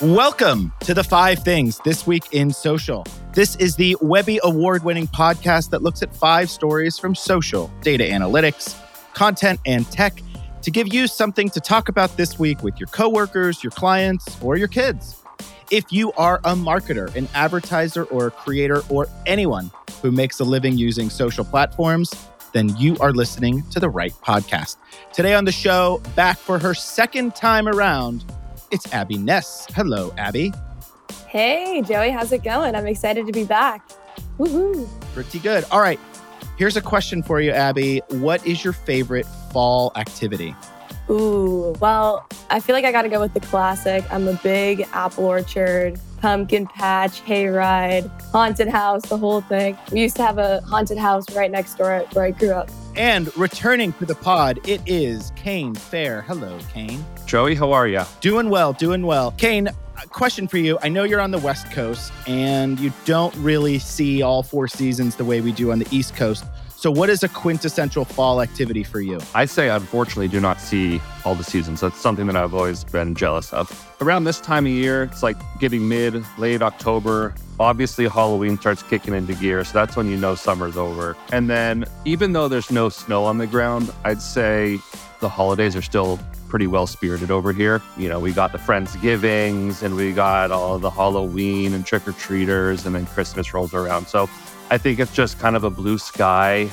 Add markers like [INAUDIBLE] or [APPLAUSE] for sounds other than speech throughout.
Welcome to the five things this week in social. This is the Webby award winning podcast that looks at five stories from social, data analytics, content, and tech to give you something to talk about this week with your coworkers, your clients, or your kids. If you are a marketer, an advertiser, or a creator, or anyone who makes a living using social platforms, then you are listening to the right podcast. Today on the show, back for her second time around, it's Abby Ness. Hello, Abby. Hey, Joey, how's it going? I'm excited to be back. Woohoo. Pretty good. All right. Here's a question for you, Abby. What is your favorite fall activity? Ooh, well, I feel like I got to go with the classic. I'm a big apple orchard, pumpkin patch, hayride, haunted house, the whole thing. We used to have a haunted house right next door where I grew up. And returning to the pod, it is Caine Fair. Hello, Caine. Joey, how are you? Doing well, doing well. Caine, uh, question for you. I know you're on the West Coast and you don't really see all four seasons the way we do on the East Coast. So, what is a quintessential fall activity for you? I say, unfortunately, do not see all the seasons. That's something that I've always been jealous of. Around this time of year, it's like getting mid, late October. Obviously, Halloween starts kicking into gear. So, that's when you know summer's over. And then, even though there's no snow on the ground, I'd say the holidays are still pretty well spirited over here. You know, we got the Friendsgivings and we got all the Halloween and trick or treaters, and then Christmas rolls around. So I think it's just kind of a blue sky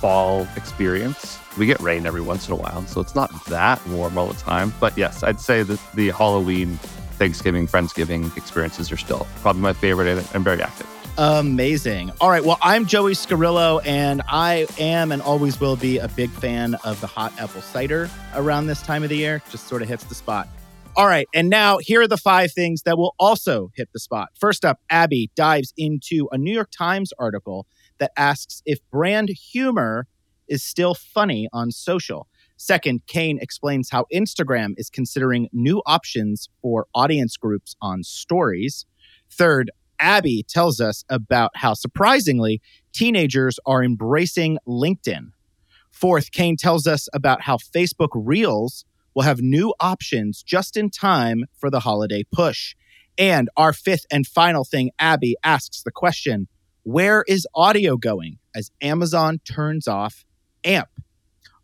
fall experience. We get rain every once in a while, so it's not that warm all the time. But yes, I'd say that the Halloween, Thanksgiving, Friendsgiving experiences are still probably my favorite and very active. Amazing. All right. Well, I'm Joey Scarillo, and I am and always will be a big fan of the hot apple cider around this time of the year. Just sort of hits the spot. All right. And now here are the five things that will also hit the spot. First up, Abby dives into a New York Times article that asks if brand humor is still funny on social. Second, Caine explains how Instagram is considering new options for audience groups on stories. Third, Abby tells us about how surprisingly teenagers are embracing LinkedIn. Fourth, Caine tells us about how Facebook Reels will have new options just in time for the holiday push. And our fifth and final thing, Abby asks the question where is audio going as Amazon turns off AMP?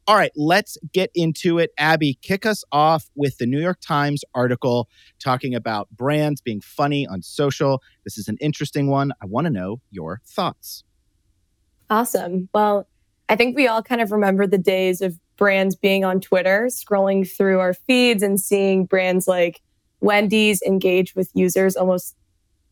All right, let's get into it. Abby, kick us off with the New York Times article talking about brands being funny on social. This is an interesting one. I want to know your thoughts. Awesome. Well, I think we all kind of remember the days of brands being on Twitter, scrolling through our feeds and seeing brands like Wendy's engage with users almost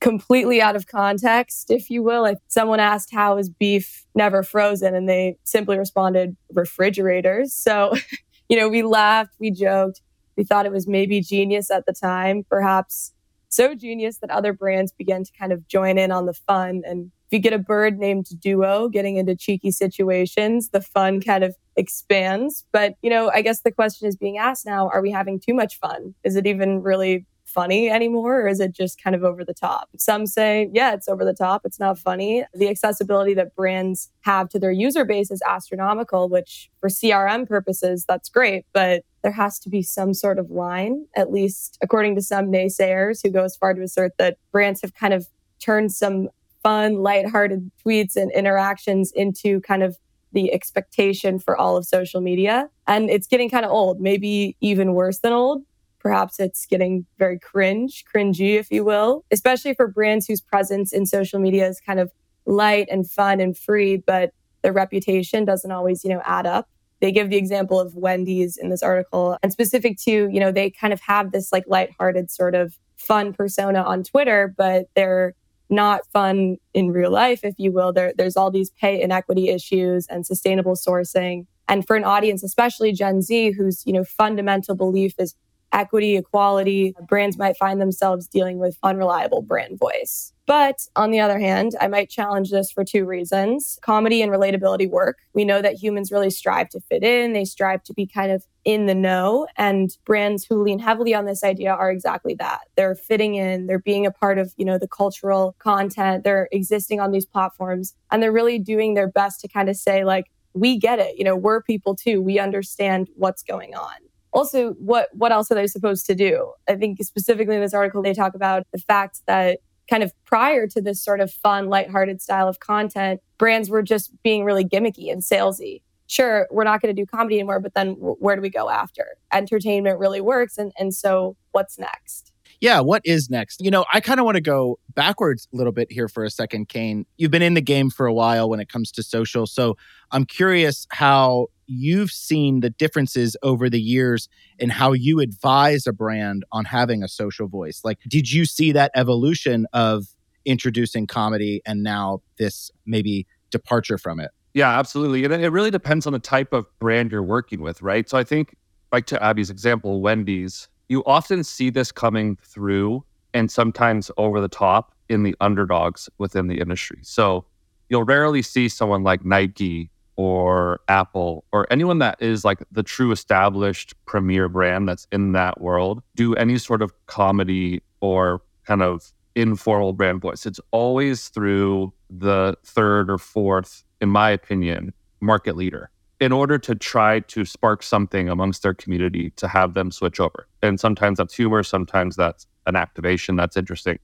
completely out of context, if you will. If someone asked, How is beef never frozen? And they simply responded, Refrigerators. So, [LAUGHS] you know, we laughed, we joked, we thought it was maybe genius at the time, perhaps so genius that other brands began to kind of join in on the fun and if you get a bird named Duo getting into cheeky situations, the fun kind of expands. But, you know, I guess the question is being asked now are we having too much fun? Is it even really funny anymore or is it just kind of over the top? Some say, yeah, it's over the top. It's not funny. The accessibility that brands have to their user base is astronomical, which for CRM purposes, that's great. But there has to be some sort of line, at least according to some naysayers who go as far to assert that brands have kind of turned some fun, lighthearted tweets and interactions into kind of the expectation for all of social media. And it's getting kind of old, maybe even worse than old. Perhaps it's getting very cringe, cringy, if you will, especially for brands whose presence in social media is kind of light and fun and free, but their reputation doesn't always, you know, add up. They give the example of Wendy's in this article and specific to, you know, they kind of have this like lighthearted sort of fun persona on Twitter, but they're not fun in real life, if you will. There, there's all these pay inequity issues and sustainable sourcing. And for an audience, especially Gen Z, whose you know fundamental belief is equity, equality, brands might find themselves dealing with unreliable brand voice. But on the other hand, I might challenge this for two reasons. Comedy and relatability work. We know that humans really strive to fit in, they strive to be kind of in the know. And brands who lean heavily on this idea are exactly that. They're fitting in, they're being a part of, you know, the cultural content, they're existing on these platforms, and they're really doing their best to kind of say, like, we get it. You know, we're people too. We understand what's going on also what what else are they supposed to do? I think specifically in this article they talk about the fact that kind of prior to this sort of fun, lighthearted style of content, brands were just being really gimmicky and salesy. Sure, we're not going to do comedy anymore, but then where do we go after? Entertainment really works. And, and so what's next? Yeah, what is next? You know, I kind of want to go backwards a little bit here for a second, Caine. You've been in the game for a while when it comes to social. So I'm curious how you've seen the differences over the years in how you advise a brand on having a social voice. Like, did you see that evolution of introducing comedy and now this maybe departure from it? Yeah, absolutely. And it really depends on the type of brand you're working with, right? So I think, like to Abby's example, Wendy's, you often see this coming through and sometimes over the top in the underdogs within the industry. So you'll rarely see someone like Nike or Apple or anyone that is like the true established premier brand that's in that world do any sort of comedy or kind of informal brand voice. It's always through the third or fourth, in my opinion, market leader in order to try to spark something amongst their community to have them switch over. And sometimes that's humor, sometimes that's an activation that's interesting.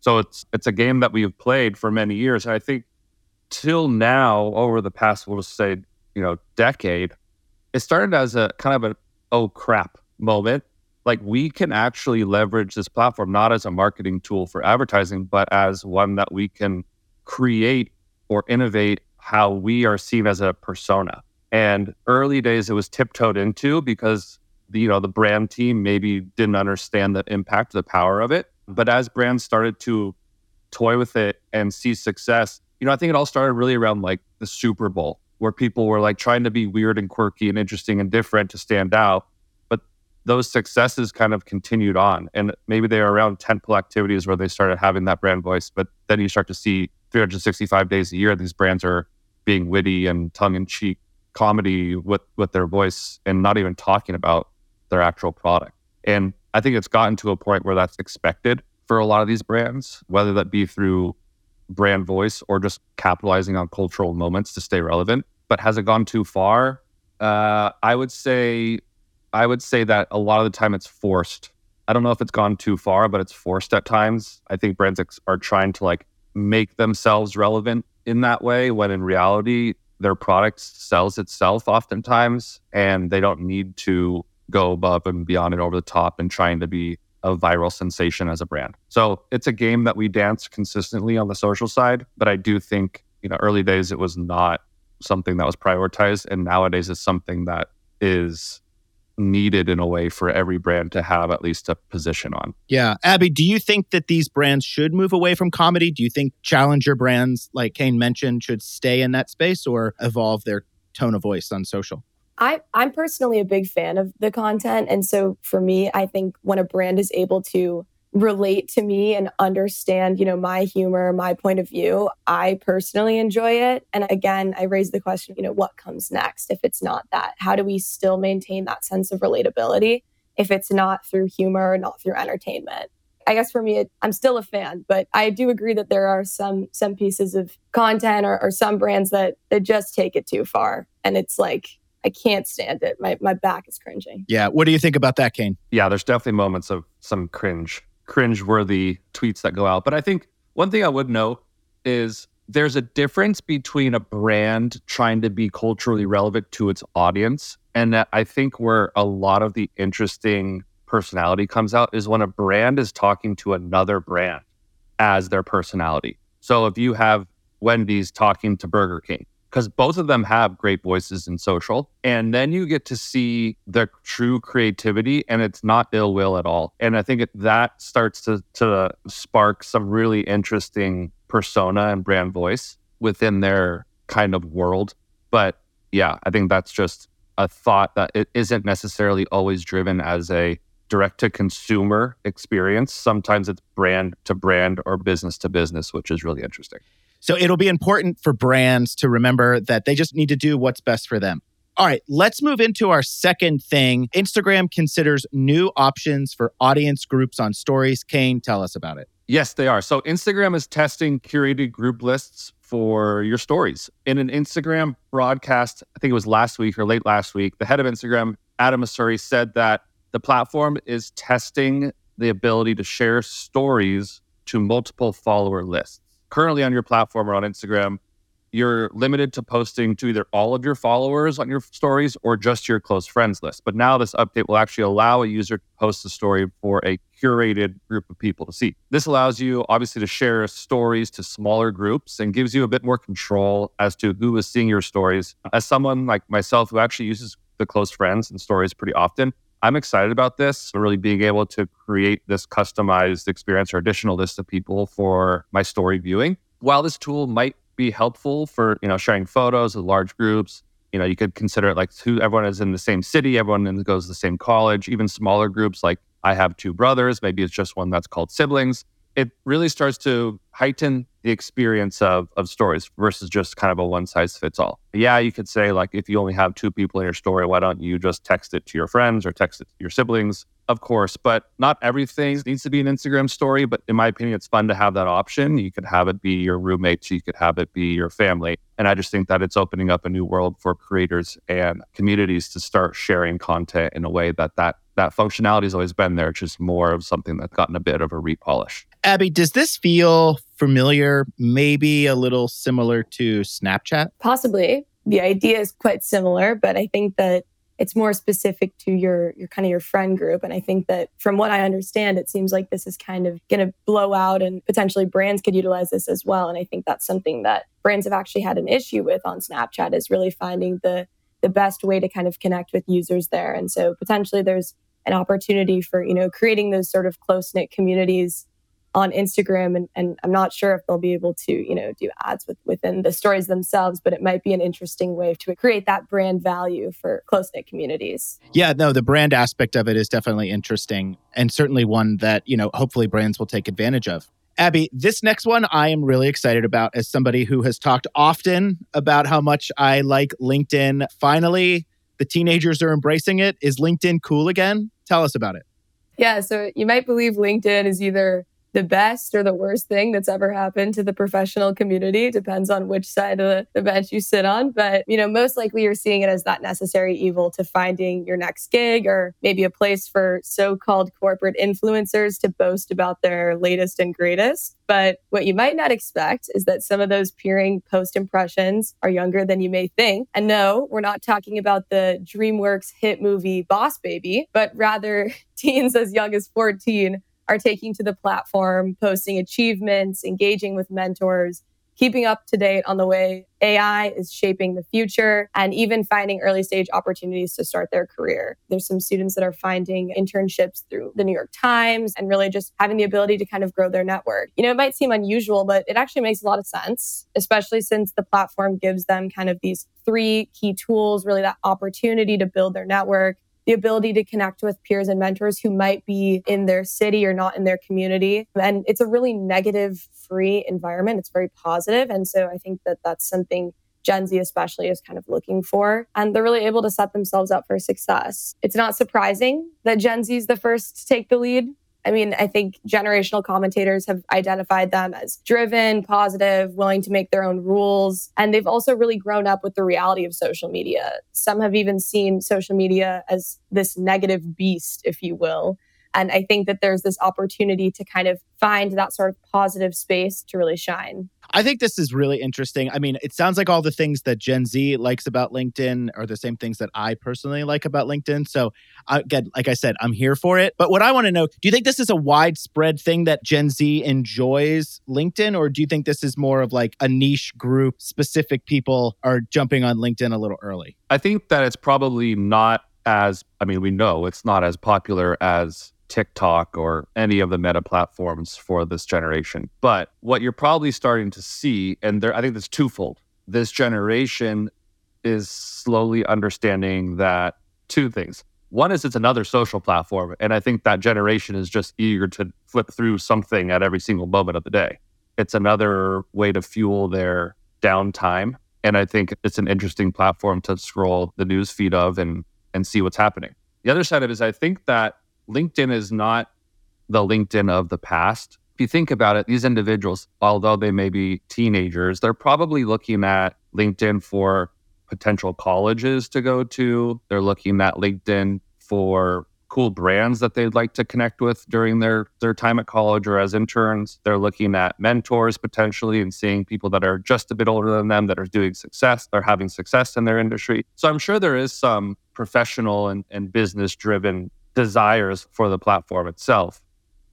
So it's it's a game that we've played for many years. And I think till now, over the past, we'll just say, you know, decade, it started as a kind of an oh crap moment. Like we can actually leverage this platform not as a marketing tool for advertising, but as one that we can create or innovate how we are seen as a persona. And early days, it was tiptoed into because the, you know the brand team maybe didn't understand the impact, the power of it. But as brands started to toy with it and see success, you know, I think it all started really around like the Super Bowl, where people were like trying to be weird and quirky and interesting and different to stand out. But those successes kind of continued on. And maybe they were around tentpole activities where they started having that brand voice. But then you start to see 365 days a year, these brands are being witty and tongue in cheek comedy with, with their voice and not even talking about their actual product. And I think it's gotten to a point where that's expected for a lot of these brands, whether that be through brand voice or just capitalizing on cultural moments to stay relevant. But has it gone too far? Uh, I would say, I would say that a lot of the time it's forced. I don't know if it's gone too far, but it's forced at times. I think brands ex- are trying to like make themselves relevant in that way, when in reality, their product sells itself oftentimes, and they don't need to go above and beyond and over the top and trying to be a viral sensation as a brand. So it's a game that we dance consistently on the social side, but I do think, you know, early days it was not something that was prioritized and nowadays it's something that is needed in a way for every brand to have at least a position on. Yeah. Abby, do you think that these brands should move away from comedy? Do you think challenger brands like Caine mentioned should stay in that space or evolve their tone of voice on social? I, I'm personally a big fan of the content. And so for me, I think when a brand is able to relate to me and understand, you know, my humor, my point of view, I personally enjoy it. And again, I raise the question, you know, what comes next if it's not that? How do we still maintain that sense of relatability if it's not through humor, not through entertainment? I guess for me, it, I'm still a fan, but I do agree that there are some some pieces of content or, or some brands that that just take it too far, and it's like I can't stand it. My my back is cringing. Yeah. What do you think about that, Caine? Yeah, there's definitely moments of some cringe, cringe worthy tweets that go out. But I think one thing I would note is there's a difference between a brand trying to be culturally relevant to its audience. And that I think where a lot of the interesting personality comes out is when a brand is talking to another brand as their personality. So if you have Wendy's talking to Burger King, because both of them have great voices in social. And then you get to see the true creativity, and it's not ill will at all. And I think that starts to, to spark some really interesting persona and brand voice within their kind of world. But yeah, I think that's just a thought that it isn't necessarily always driven as a direct to consumer experience. Sometimes it's brand to brand or business to business, which is really interesting. So it'll be important for brands to remember that they just need to do what's best for them. All right, let's move into our second thing. Instagram considers new options for audience groups on stories. Caine, tell us about it. Yes, they are. So Instagram is testing curated group lists for your stories. In an Instagram broadcast, I think it was last week or late last week, the head of Instagram Adam Mosseri said that the platform is testing the ability to share stories to multiple follower lists. Currently on your platform or on Instagram, you're limited to posting to either all of your followers on your stories or just your close friends list. But now this update will actually allow a user to post a story for a curated group of people to see. This allows you obviously to share stories to smaller groups and gives you a bit more control as to who is seeing your stories. As someone like myself who actually uses the close friends and stories pretty often, I'm excited about this, really being able to create this customized experience or additional list of people for my story viewing. While this tool might be helpful for you know sharing photos with large groups. You know, you could consider it like who everyone is in the same city, everyone goes to the same college, even smaller groups like I have two brothers, maybe it's just one that's called siblings. It really starts to heighten the experience of of stories versus just kind of a one size fits all. Yeah, you could say like if you only have two people in your story, why don't you just text it to your friends or text it to your siblings? Of course, but not everything needs to be an Instagram story. But in my opinion, it's fun to have that option. You could have it be your roommates, you could have it be your family. And I just think that it's opening up a new world for creators and communities to start sharing content in a way that that, that functionality has always been there. It's just more of something that's gotten a bit of a repolish. Abby, does this feel familiar? Maybe a little similar to Snapchat? Possibly. The idea is quite similar, but I think that it's more specific to your your kind of your friend group. And i think that from what i understand it seems like this is kind of going to blow out and potentially brands could utilize this as well. And i think that's something that brands have actually had an issue with on snapchat is really finding the the best way to kind of connect with users there. And so potentially there's an opportunity for you know creating those sort of close knit communities on Instagram and, and I'm not sure if they'll be able to, you know, do ads with, within the stories themselves, but it might be an interesting way to create that brand value for close-knit communities. Yeah, no, the brand aspect of it is definitely interesting and certainly one that, you know, hopefully brands will take advantage of. Abby, this next one I am really excited about as somebody who has talked often about how much I like LinkedIn. Finally, the teenagers are embracing it. Is LinkedIn cool again? Tell us about it. Yeah, so you might believe LinkedIn is either the best or the worst thing that's ever happened to the professional community. Depends on which side of the, the bench you sit on. But, you know, most likely you're seeing it as that necessary evil to finding your next gig or maybe a place for so called corporate influencers to boast about their latest and greatest. But what you might not expect is that some of those peering post impressions are younger than you may think. And no, we're not talking about the DreamWorks hit movie Boss Baby, but rather [LAUGHS] teens as young as 14 are taking to the platform, posting achievements, engaging with mentors, keeping up to date on the way AI is shaping the future, and even finding early stage opportunities to start their career. There's some students that are finding internships through the New York Times and really just having the ability to kind of grow their network. You know, it might seem unusual, but it actually makes a lot of sense, especially since the platform gives them kind of these three key tools, really that opportunity to build their network the ability to connect with peers and mentors who might be in their city or not in their community. And it's a really negative free environment. It's very positive. And so I think that that's something Gen Z especially is kind of looking for. And they're really able to set themselves up for success. It's not surprising that Gen Z is the first to take the lead I mean, I think generational commentators have identified them as driven, positive, willing to make their own rules. And they've also really grown up with the reality of social media. Some have even seen social media as this negative beast, if you will. And I think that there's this opportunity to kind of find that sort of positive space to really shine. I think this is really interesting. I mean, it sounds like all the things that Gen Z likes about LinkedIn are the same things that I personally like about LinkedIn. So, again, like I said, I'm here for it. But what I want to know do you think this is a widespread thing that Gen Z enjoys LinkedIn, or do you think this is more of like a niche group, specific people are jumping on LinkedIn a little early? I think that it's probably not as, I mean, we know it's not as popular as TikTok or any of the meta platforms for this generation. But what you're probably starting to see, and there, I think it's twofold. This generation is slowly understanding that two things. One is it's another social platform. And I think that generation is just eager to flip through something at every single moment of the day. It's another way to fuel their downtime. And I think it's an interesting platform to scroll the news feed of and, and see what's happening. The other side of it is I think that LinkedIn is not the LinkedIn of the past. If you think about it, these individuals, although they may be teenagers, they're probably looking at LinkedIn for potential colleges to go to. They're looking at LinkedIn for cool brands that they'd like to connect with during their their time at college or as interns. They're looking at mentors potentially and seeing people that are just a bit older than them that are doing success, they're having success in their industry. So I'm sure there is some professional and, and business driven desires for the platform itself.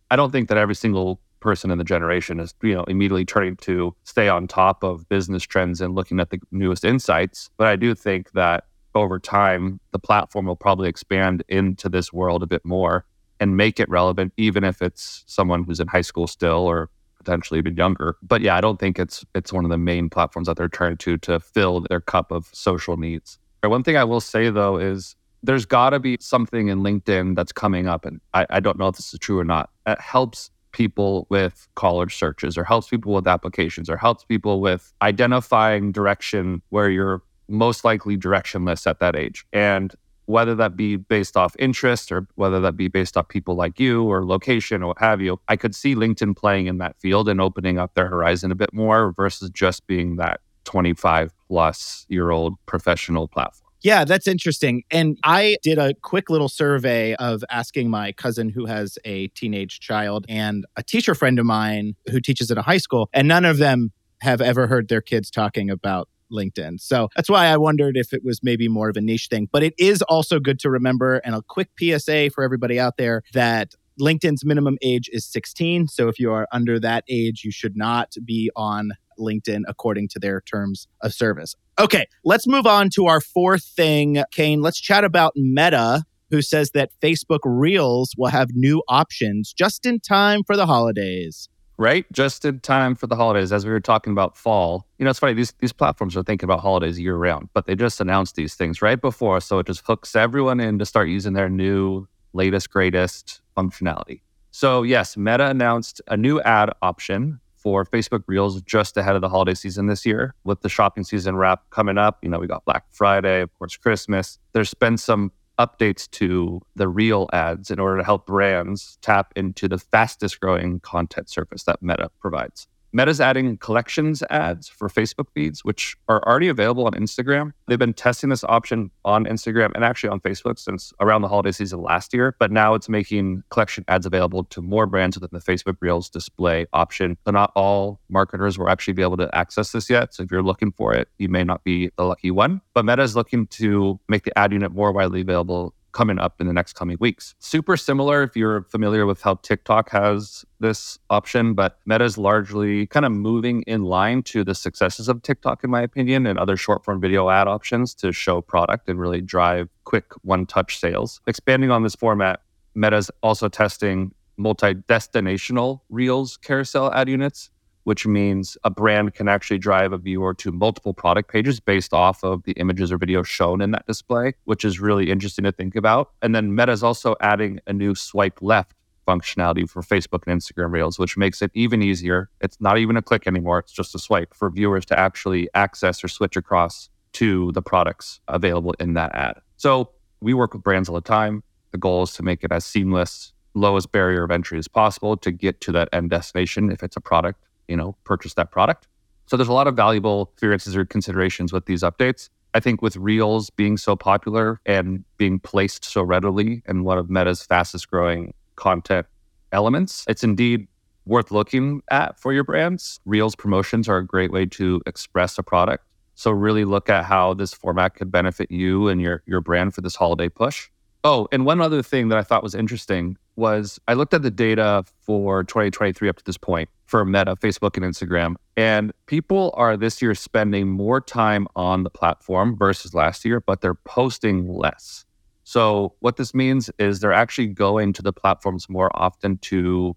I don't think that every single person in the generation is you know immediately turning to stay on top of business trends and looking at the newest insights but i do think that over time, the platform will probably expand into this world a bit more and make it relevant, even if it's someone who's in high school still or potentially even younger. But yeah, I don't think it's it's one of the main platforms that they're turning to to fill their cup of social needs. One thing I will say though is there's got to be something in LinkedIn that's coming up, and I, I don't know if this is true or not. It helps people with college searches or helps people with applications or helps people with identifying direction where you're most likely directionless at that age. And whether that be based off interest or whether that be based off people like you or location or what have you, I could see LinkedIn playing in that field and opening up their horizon a bit more versus just being that 25 plus year old professional platform. Yeah, that's interesting. And I did a quick little survey of asking my cousin who has a teenage child and a teacher friend of mine who teaches at a high school, and none of them have ever heard their kids talking about LinkedIn. So that's why I wondered if it was maybe more of a niche thing. But it is also good to remember, and a quick PSA for everybody out there that LinkedIn's minimum age is 16. So if you are under that age, you should not be on LinkedIn according to their terms of service. Okay, let's move on to our fourth thing. Caine, let's chat about Meta, who says that Facebook Reels will have new options just in time for the holidays right? Just in time for the holidays, as we were talking about fall. You know, it's funny, these, these platforms are thinking about holidays year round, but they just announced these things right before. So it just hooks everyone in to start using their new, latest, greatest functionality. So, yes, Meta announced a new ad option for Facebook Reels just ahead of the holiday season this year. With the shopping season wrap coming up, you know, we got Black Friday, of course, Christmas. There's been some updates to the reel ads in order to help brands tap into the fastest growing content surface that Meta provides. Meta's adding collections ads for Facebook feeds, which are already available on Instagram. They've been testing this option on Instagram and actually on Facebook since around the holiday season last year, but now it's making collection ads available to more brands within the Facebook Reels display option. So not all marketers will actually be able to access this yet. So if you're looking for it, you may not be the lucky one. But Meta is looking to make the ad unit more widely available coming up in the next coming weeks. Super similar if you're familiar with how TikTok has this option, but Meta's largely kind of moving in line to the successes of TikTok, in my opinion, and other short form video ad options to show product and really drive quick one touch sales. Expanding on this format, Meta's also testing multi destinational Reels carousel ad units which means a brand can actually drive a viewer to multiple product pages based off of the images or videos shown in that display, which is really interesting to think about. And then Meta is also adding a new swipe left functionality for Facebook and Instagram Reels, which makes it even easier. It's not even a click anymore, it's just a swipe for viewers to actually access or switch across to the products available in that ad. So we work with brands all the time. The goal is to make it as seamless, lowest barrier of entry as possible to get to that end destination if it's a product you know, purchase that product. So there's a lot of valuable experiences or considerations with these updates. I think with Reels being so popular and being placed so readily and one of Meta's fastest growing content elements, it's indeed worth looking at for your brands. Reels promotions are a great way to express a product. So really look at how this format could benefit you and your your brand for this holiday push. Oh, and one other thing that I thought was interesting was I looked at the data for 2023 up to this point for Meta, Facebook, and Instagram. And people are this year spending more time on the platform versus last year, but they're posting less. So, what this means is they're actually going to the platforms more often to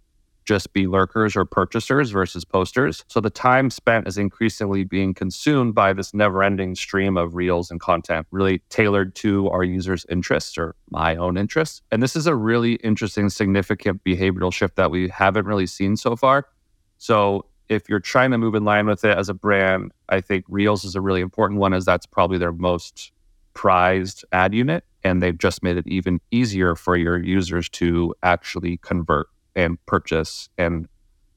just be lurkers or purchasers versus posters. So the time spent is increasingly being consumed by this never ending stream of reels and content, really tailored to our users' interests or my own interests. And this is a really interesting, significant behavioral shift that we haven't really seen so far. So if you're trying to move in line with it as a brand, I think Reels is a really important one, as that's probably their most prized ad unit. And they've just made it even easier for your users to actually convert and purchase and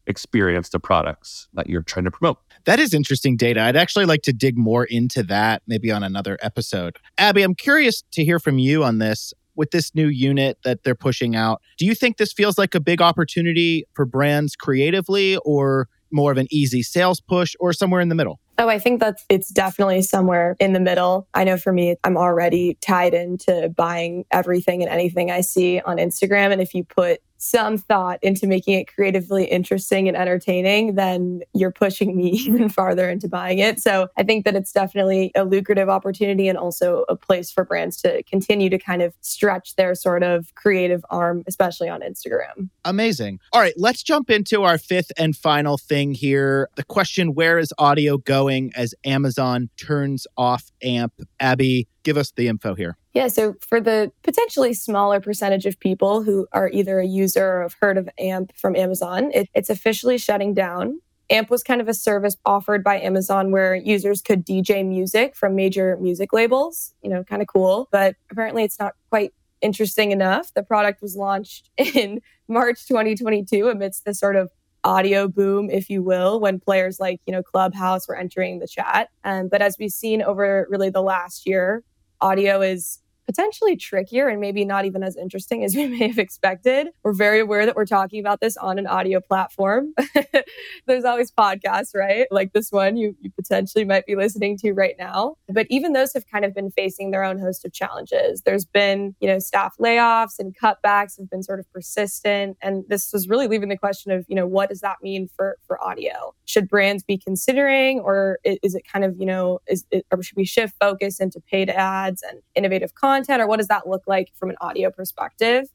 experience the products that you're trying to promote. That is interesting data. I'd actually like to dig more into that maybe on another episode. Abby, I'm curious to hear from you on this. With this new unit that they're pushing out, do you think this feels like a big opportunity for brands creatively or more of an easy sales push or somewhere in the middle? Oh, I think that's it's definitely somewhere in the middle. I know for me, I'm already tied into buying everything and anything I see on Instagram. And if you put some thought into making it creatively interesting and entertaining, then you're pushing me [LAUGHS] even farther into buying it. So I think that it's definitely a lucrative opportunity and also a place for brands to continue to kind of stretch their sort of creative arm, especially on Instagram. Amazing. All right, let's jump into our fifth and final thing here. The question where is audio going as Amazon turns off AMP? Abby, give us the info here. Yeah, so for the potentially smaller percentage of people who are either a user or have heard of AMP from Amazon, it, it's officially shutting down. AMP was kind of a service offered by Amazon where users could DJ music from major music labels, you know, kind of cool, but apparently it's not quite interesting enough. The product was launched [LAUGHS] in March 2022 amidst the sort of audio boom, if you will, when players like, you know, Clubhouse were entering the chat. Um, but as we've seen over really the last year, audio is potentially trickier and maybe not even as interesting as [LAUGHS] we may have expected. We're very aware that we're talking about this on an audio platform. [LAUGHS] There's always podcasts, right? Like this one you, you potentially might be listening to right now. But even those have kind of been facing their own host of challenges. There's been, you know, staff layoffs and cutbacks have been sort of persistent. And this was really leaving the question of, you know, what does that mean for for audio? Should brands be considering or is it kind of, you know, is it, or should we shift focus into paid ads and innovative content? Content or what does that look like from an audio perspective?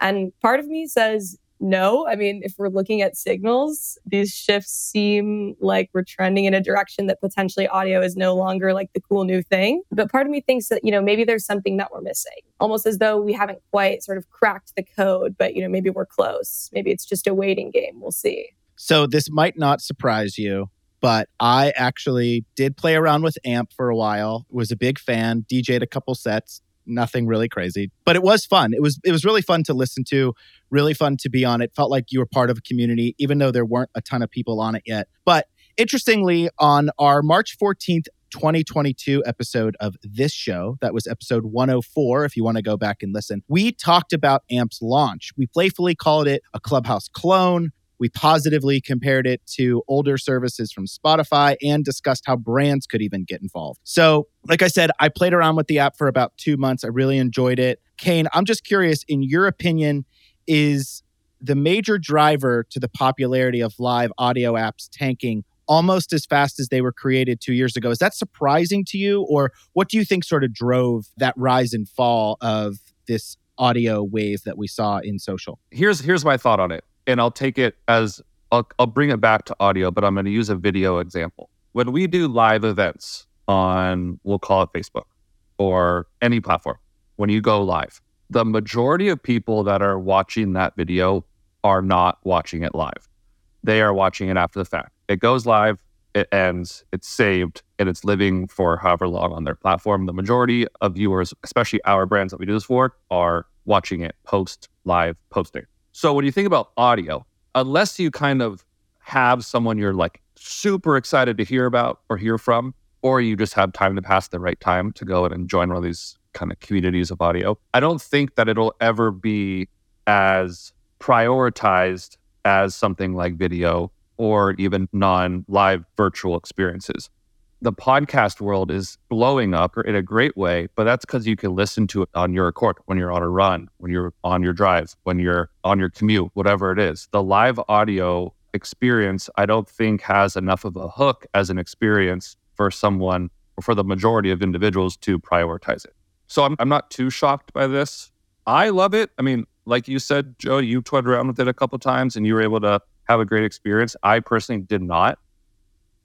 And part of me says no. I mean, if we're looking at signals, these shifts seem like we're trending in a direction that potentially audio is no longer like the cool new thing. But part of me thinks that, you know, maybe there's something that we're missing, almost as though we haven't quite sort of cracked the code, but, you know, maybe we're close. Maybe it's just a waiting game. We'll see. So this might not surprise you but I actually did play around with AMP for a while. Was a big fan, DJ'd a couple sets, nothing really crazy, but it was fun. It was it was really fun to listen to, really fun to be on. It felt like you were part of a community, even though there weren't a ton of people on it yet. But interestingly, on our March 14th 2022 episode of this show. That was episode 104, if you want to go back and listen. We talked about AMP's launch. We playfully called it a Clubhouse clone. We positively compared it to older services from Spotify and discussed how brands could even get involved. So, like I said, I played around with the app for about two months. I really enjoyed it. Caine, I'm just curious, in your opinion, is the major driver to the popularity of live audio apps tanking almost as fast as they were created two years ago. Is that surprising to you? Or what do you think sort of drove that rise and fall of this audio wave that we saw in social? Here's here's my thought on it and I'll take it as I'll, I'll bring it back to audio, but I'm going to use a video example. When we do live events on, we'll call it Facebook or any platform, when you go live, the majority of people that are watching that video are not watching it live. They are watching it after the fact. It goes live, it ends, it's saved, and it's living for however long on their platform. The majority of viewers, especially our brands that we do this for, are watching it post live posting. So when you think about audio, unless you kind of have someone you're like super excited to hear about or hear from, or you just have time to pass the right time to go and join one of these kind of communities of audio, I don't think that it'll ever be as prioritized as something like video or even non live virtual experiences the podcast world is blowing up in a great way, but that's because you can listen to it on your accord when you're on a run, when you're on your drive, when you're on your commute, whatever it is. The live audio experience, I don't think has enough of a hook as an experience for someone or for the majority of individuals to prioritize it. So I'm, I'm not too shocked by this. I love it. I mean, like you said, Joe, you toyed around with it a couple times and you were able to have a great experience. I personally did not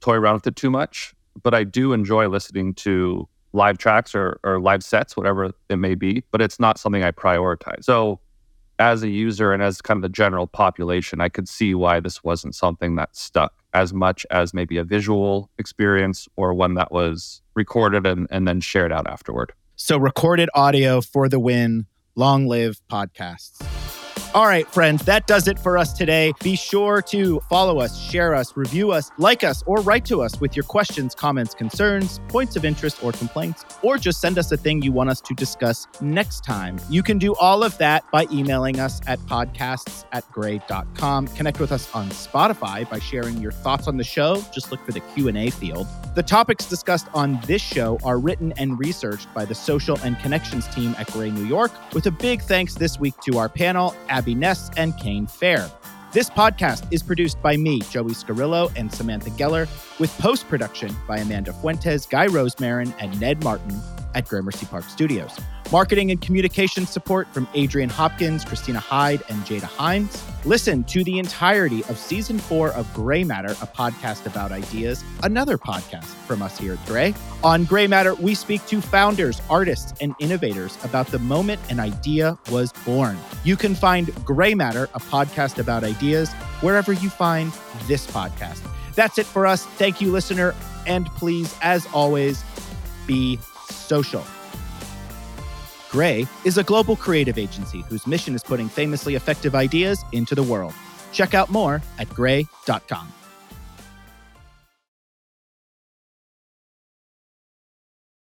toy around with it too much but I do enjoy listening to live tracks or, or live sets, whatever it may be, but it's not something I prioritize. So as a user and as kind of the general population, I could see why this wasn't something that stuck as much as maybe a visual experience or one that was recorded and, and then shared out afterward. So recorded audio for the win. Long live podcasts. All right, friends, that does it for us today. Be sure to follow us, share us, review us, like us, or write to us with your questions, comments, concerns, points of interest, or complaints, or just send us a thing you want us to discuss next time. You can do all of that by emailing us at podcasts at grey.com. Connect with us on Spotify by sharing your thoughts on the show. Just look for the Q&A field. The topics discussed on this show are written and researched by the social and connections team at Grey New York, with a big thanks this week to our panel, Abby Ness and Caine Fair. This podcast is produced by me, Joey Scarillo, and Samantha Geller, with post production by Amanda Fuentes, Guy Rosemarin, and Ned Martin at Gramercy Park Studios. Marketing and communication support from Adrian Hopkins, Christina Hyde, and Jada Hines. Listen to the entirety of season four of Grey Matter, a podcast about ideas, another podcast from us here at Grey. On Grey Matter, we speak to founders, artists, and innovators about the moment an idea was born. You can find Grey Matter, a podcast about ideas, wherever you find this podcast. That's it for us. Thank you, listener. And please, as always, be social. Grey is a global creative agency whose mission is putting famously effective ideas into the world. Check out more at grey.com.